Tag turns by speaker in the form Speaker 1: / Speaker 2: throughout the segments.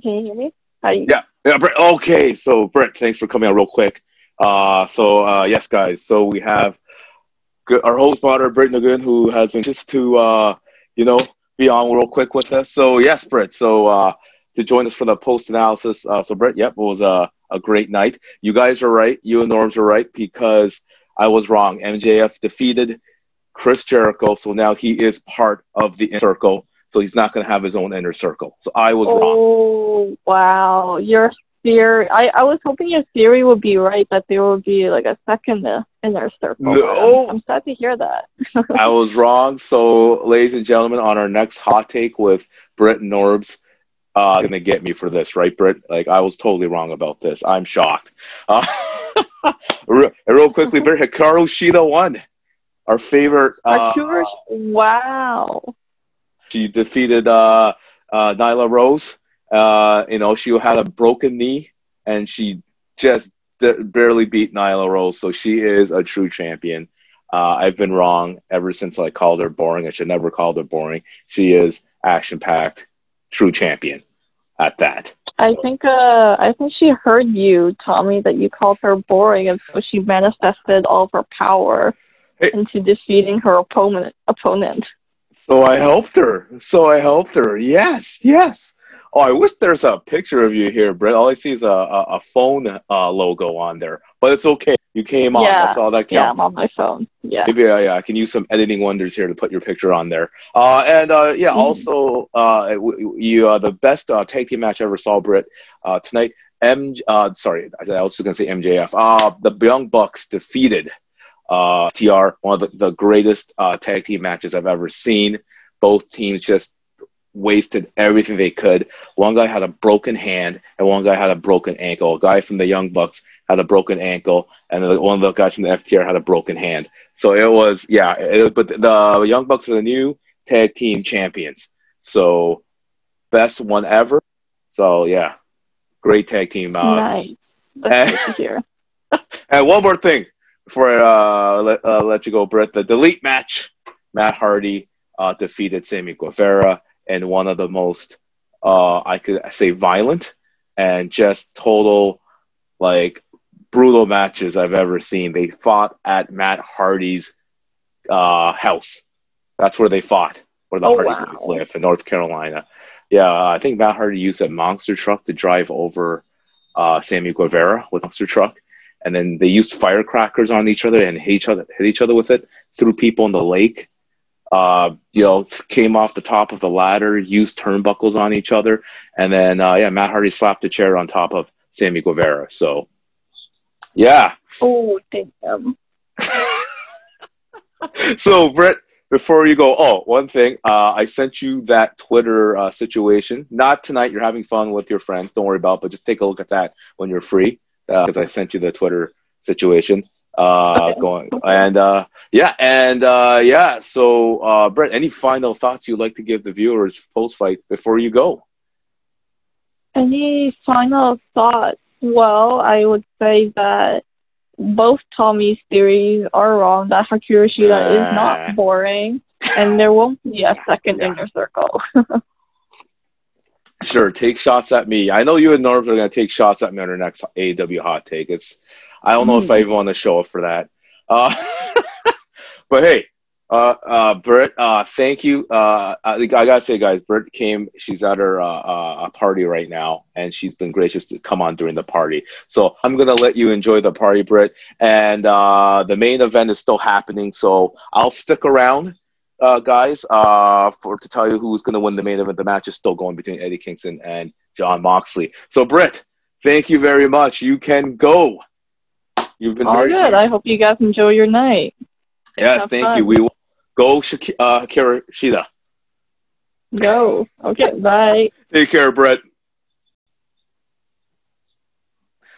Speaker 1: can you hear me? Hi.
Speaker 2: Yeah, yeah, Brett. Okay, so Brett, thanks for coming on real quick. Uh, so uh, yes, guys. So we have our host moderator Britt Nguyen, who has been just to uh, you know be on real quick with us. So yes, Britt. So uh, to join us for the post analysis. Uh, so Brett, yep, it was a a great night. You guys are right. You and Norms are right because I was wrong. MJF defeated Chris Jericho, so now he is part of the inner circle. So he's not going to have his own inner circle. So I was
Speaker 1: oh,
Speaker 2: wrong.
Speaker 1: Oh wow, your theory. I I was hoping your theory would be right that there would be like a second inner circle.
Speaker 2: No.
Speaker 1: I'm, I'm sad to hear that.
Speaker 2: I was wrong. So, ladies and gentlemen, on our next hot take with Britt Norbs, uh, gonna get me for this, right, Britt? Like I was totally wrong about this. I'm shocked. Uh, real, real quickly, Britt Hikaru Shida won. Our favorite. Uh,
Speaker 1: wow.
Speaker 2: She defeated uh, uh, Nyla Rose. Uh, you know, she had a broken knee, and she just d- barely beat Nyla Rose. So she is a true champion. Uh, I've been wrong ever since I called her boring. I should never called her boring. She is action packed, true champion at that.
Speaker 1: I think uh, I think she heard you me that you called her boring, and so she manifested all of her power hey. into defeating her opponent. Opponent.
Speaker 2: So I helped her. So I helped her. Yes, yes. Oh, I wish there's a picture of you here, Brett. All I see is a, a, a phone uh, logo on there, but it's okay. You came on.
Speaker 1: Yeah.
Speaker 2: That's all that counts.
Speaker 1: Yeah, I'm on my phone. Yeah.
Speaker 2: Maybe I, I can use some editing wonders here to put your picture on there. Uh, and uh, yeah, mm-hmm. also uh, you uh, the best uh, tag team match I ever saw, Britt, uh, tonight. M. Uh, sorry, I was just gonna say MJF. Uh, the Young Bucks defeated uh, TR, one of the, the greatest uh, tag team matches I've ever seen. Both teams just wasted everything they could. One guy had a broken hand, and one guy had a broken ankle. A guy from the Young Bucks had a broken ankle, and one of the guys from the FTR had a broken hand. So it was, yeah. It, but the Young Bucks are the new tag team champions. So best one ever. So yeah, great tag team.
Speaker 1: Uh, nice. That's and,
Speaker 2: and one more thing I uh, let, uh, let you go, Brett. The delete match. Matt Hardy uh, defeated Sammy Guevara in one of the most, uh, I could say, violent and just total, like, brutal matches I've ever seen. They fought at Matt Hardy's uh, house. That's where they fought, where the oh, Hardy wow. live in North Carolina. Yeah, I think Matt Hardy used a monster truck to drive over uh, Sammy Guevara with a monster truck, and then they used firecrackers on each other and hit each other, hit each other with it, threw people in the lake. Uh, you know, came off the top of the ladder, used turnbuckles on each other, and then uh, yeah, Matt Hardy slapped a chair on top of Sammy Guevara. So yeah.
Speaker 1: Oh, damn.
Speaker 2: so, Brett, before you go, oh, one thing, uh, I sent you that Twitter uh, situation. Not tonight. You're having fun with your friends. Don't worry about. It, but just take a look at that when you're free, because uh, I sent you the Twitter situation. Uh, okay. Going and uh, yeah, and uh, yeah. So, uh, Brett, any final thoughts you'd like to give the viewers post fight before you go?
Speaker 1: Any final thoughts? Well, I would say that both Tommy's theories are wrong. That Hikaru Shida uh, is not boring, and there won't be a second yeah. inner circle.
Speaker 2: sure, take shots at me. I know you and Norm are to take shots at me on our next AEW hot take. It's I don't know mm. if I even want to show up for that. Uh, but hey, uh, uh, Britt, uh, thank you. Uh, I, I, gotta say, guys, Britt came. She's at her uh, uh, party right now, and she's been gracious to come on during the party. So I'm gonna let you enjoy the party, Britt. And uh, the main event is still happening, so I'll stick around, uh, guys, uh, for to tell you who's gonna win the main event. The match is still going between Eddie Kingston and Jon Moxley. So, Britt, thank you very much. You can go.
Speaker 1: You've been all good. I hope you guys enjoy your night.
Speaker 2: Yes, Have thank fun. you. We will Go Shak- uh.
Speaker 1: Go. Okay, bye.
Speaker 2: Take care, Brett.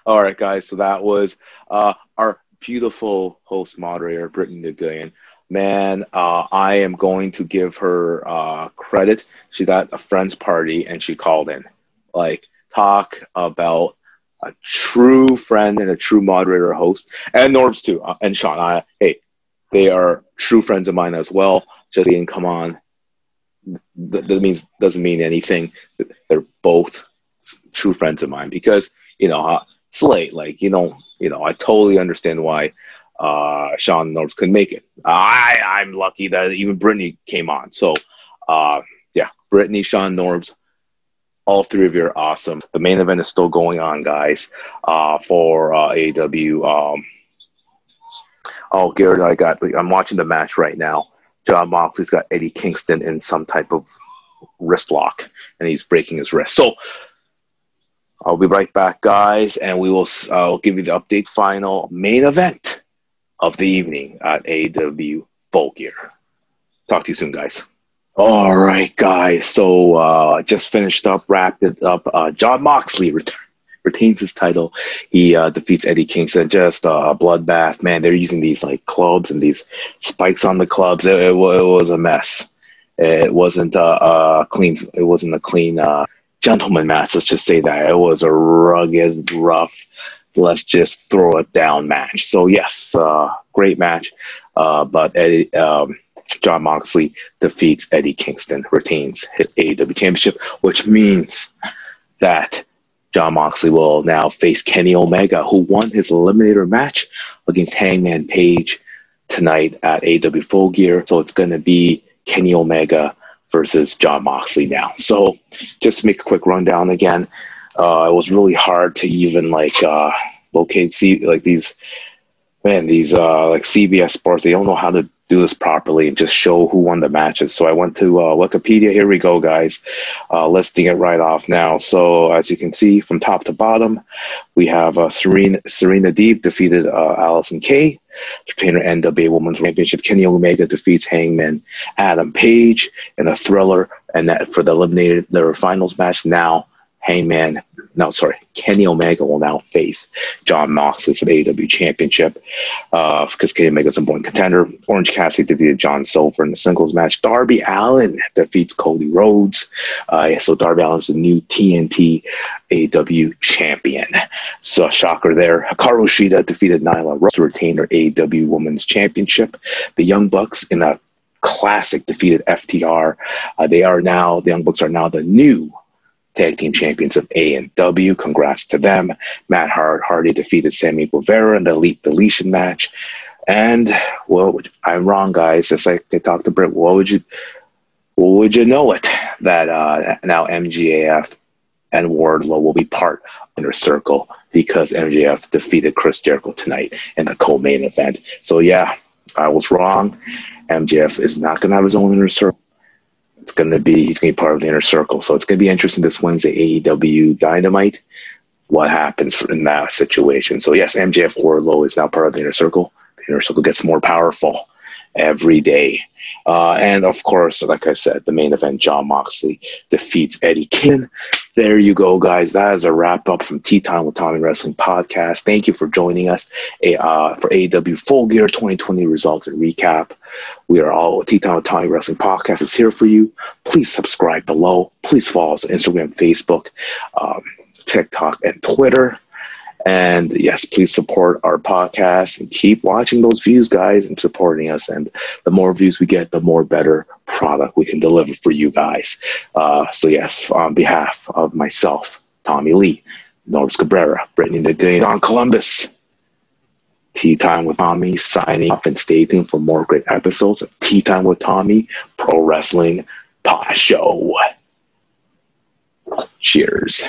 Speaker 2: All right, guys. So that was uh, our beautiful host moderator, Brittany Nguyen. Man, uh, I am going to give her uh, credit. She's at a friend's party and she called in. Like, talk about a true friend and a true moderator host, and Norbs too, uh, and Sean. I, hey, they are true friends of mine as well. Just being come on, that, that means doesn't mean anything. They're both true friends of mine because you know uh, it's late. Like you know, you know, I totally understand why uh, Sean Norbs couldn't make it. I I'm lucky that even Brittany came on. So uh, yeah, Brittany, Sean Norbs, all three of you are awesome. The main event is still going on, guys. Uh, for uh, AEW. Um, oh, Garrett, I got. I'm watching the match right now. Jon Moxley's got Eddie Kingston in some type of wrist lock, and he's breaking his wrist. So I'll be right back, guys, and we will. I'll give you the update. Final main event of the evening at AEW Full Gear. Talk to you soon, guys. All right, guys. So uh, just finished up, wrapped it up. Uh, Jon Moxley ret- retains his title. He uh, defeats Eddie Kingston. Just a bloodbath, man. They're using these like clubs and these spikes on the clubs. It, it, it was a mess. It wasn't a, a clean. It wasn't a clean uh, gentleman match. Let's just say that it was a rugged, rough. Let's just throw it down match. So yes, uh, great match. Uh, but Eddie. Um, Jon Moxley defeats Eddie Kingston, retains his AEW championship, which means that Jon Moxley will now face Kenny Omega, who won his eliminator match against Hangman Page tonight at AEW Full Gear. So it's going to be Kenny Omega versus Jon Moxley now. So just make a quick rundown again, uh, it was really hard to even like uh, locate see like these man these uh, like CBS Sports. They don't know how to do this properly and just show who won the matches. So I went to uh, Wikipedia. Here we go, guys. Uh, listing it right off now. So as you can see from top to bottom, we have uh, Serena Serena Deeb defeated uh, Allysin Kay. Retainer NWA Women's Championship. Kenny Omega defeats Hangman Adam Page in a thriller, and that for the eliminated their finals match. Now Hangman no, sorry, Kenny Omega will now face Jon Moxley for the AEW Championship uh, because Kenny Omega's a born contender. Orange Cassidy defeated John Silver in the singles match. Darby Allin defeats Cody Rhodes. Uh, so Darby Allin's the new TNT AEW champion. So shocker there. Hikaru Shida defeated Nyla Rose to retain her AEW Women's Championship. The Young Bucks in a classic defeated FTR. Uh, they are now the Young Bucks are now the new tag team champions of A and W. Congrats to them. Matt Hard Hardy defeated Sammy Guevara in the Elite Deletion match. And well, I'm wrong, guys. It's like they talked to Britt, what would you, what would you know it that uh, now MJF and Wardlow will be part Inner Circle because MJF defeated Chris Jericho tonight in the co-main event. So yeah, I was wrong. MJF is not going to have his own Inner Circle it's going to be he's going to be part of the inner circle. So it's going to be interesting this Wednesday AEW Dynamite. What happens in that situation? So yes, MJF Wardlow is now part of the inner circle. The inner circle gets more powerful every day. Uh, and of course, like I said, the main event, Jon Moxley defeats Eddie King. There you go, guys. That is a wrap up from Tea Time with Tommy Wrestling podcast. Thank you for joining us uh, for AEW Full Gear 2020 results and recap. We are all Tea Time with Tommy Wrestling podcast is here for you. Please subscribe below. Please follow us on Instagram, Facebook, um, TikTok, and Twitter. And yes, please support our podcast and keep watching those views, guys, and supporting us. And the more views we get, the more better product we can deliver for you guys. Uh, so, yes, on behalf of myself, Tommy Lee, Norbs Cabrera, Brittany DeGay, Don Columbus, Tea Time with Tommy signing off and stay tuned for more great episodes of Tea Time with Tommy Pro Wrestling Pod Show. Cheers.